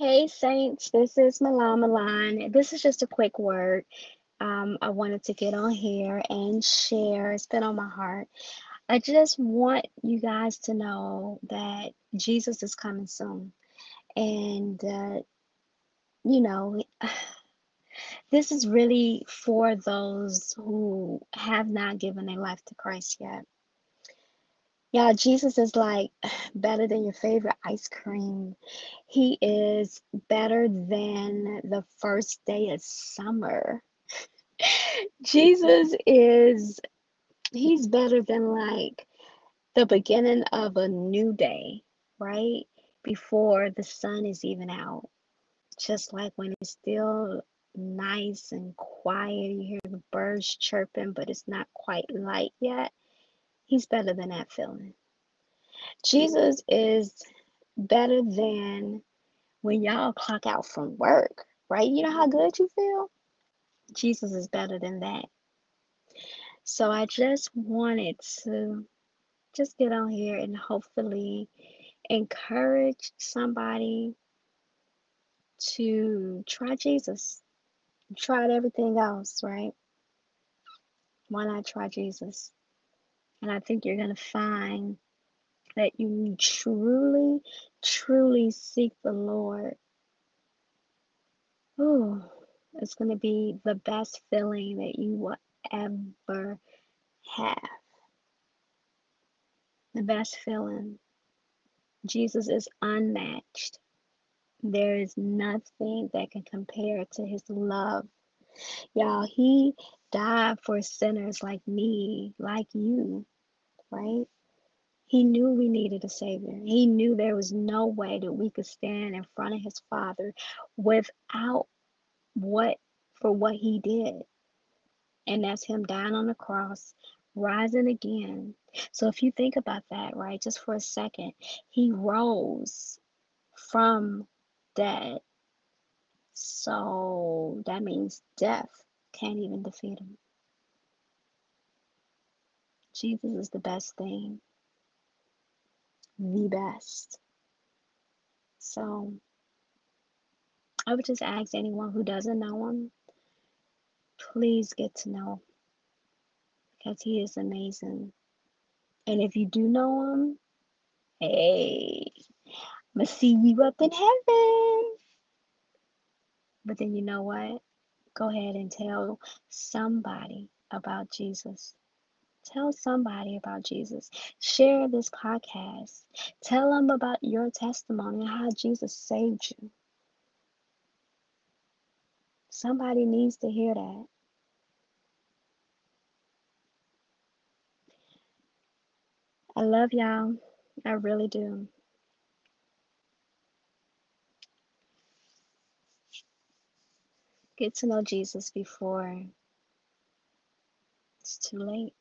Hey Saints, this is Milan Milan. This is just a quick word. Um, I wanted to get on here and share. It's been on my heart. I just want you guys to know that Jesus is coming soon. And, uh, you know, this is really for those who have not given their life to Christ yet. Yeah, Jesus is like better than your favorite ice cream. He is better than the first day of summer. Jesus is, he's better than like the beginning of a new day, right? Before the sun is even out. Just like when it's still nice and quiet, you hear the birds chirping, but it's not quite light yet. He's better than that feeling. Jesus is better than when y'all clock out from work, right? You know how good you feel? Jesus is better than that. So I just wanted to just get on here and hopefully encourage somebody to try Jesus. Tried everything else, right? Why not try Jesus? And I think you're going to find that you truly, truly seek the Lord. Oh, it's going to be the best feeling that you will ever have. The best feeling. Jesus is unmatched. There is nothing that can compare to his love. Y'all, he died for sinners like me, like you, right? He knew we needed a Savior. He knew there was no way that we could stand in front of His Father without what for what He did. And that's Him dying on the cross, rising again. So if you think about that, right, just for a second, He rose from dead. So that means death can't even defeat Him. Jesus is the best thing the best. So I would just ask anyone who doesn't know him, please get to know because he is amazing. And if you do know him, hey, I'm going to see you up in heaven. But then you know what? Go ahead and tell somebody about Jesus. Tell somebody about Jesus. Share this podcast. Tell them about your testimony and how Jesus saved you. Somebody needs to hear that. I love y'all. I really do. Get to know Jesus before it's too late.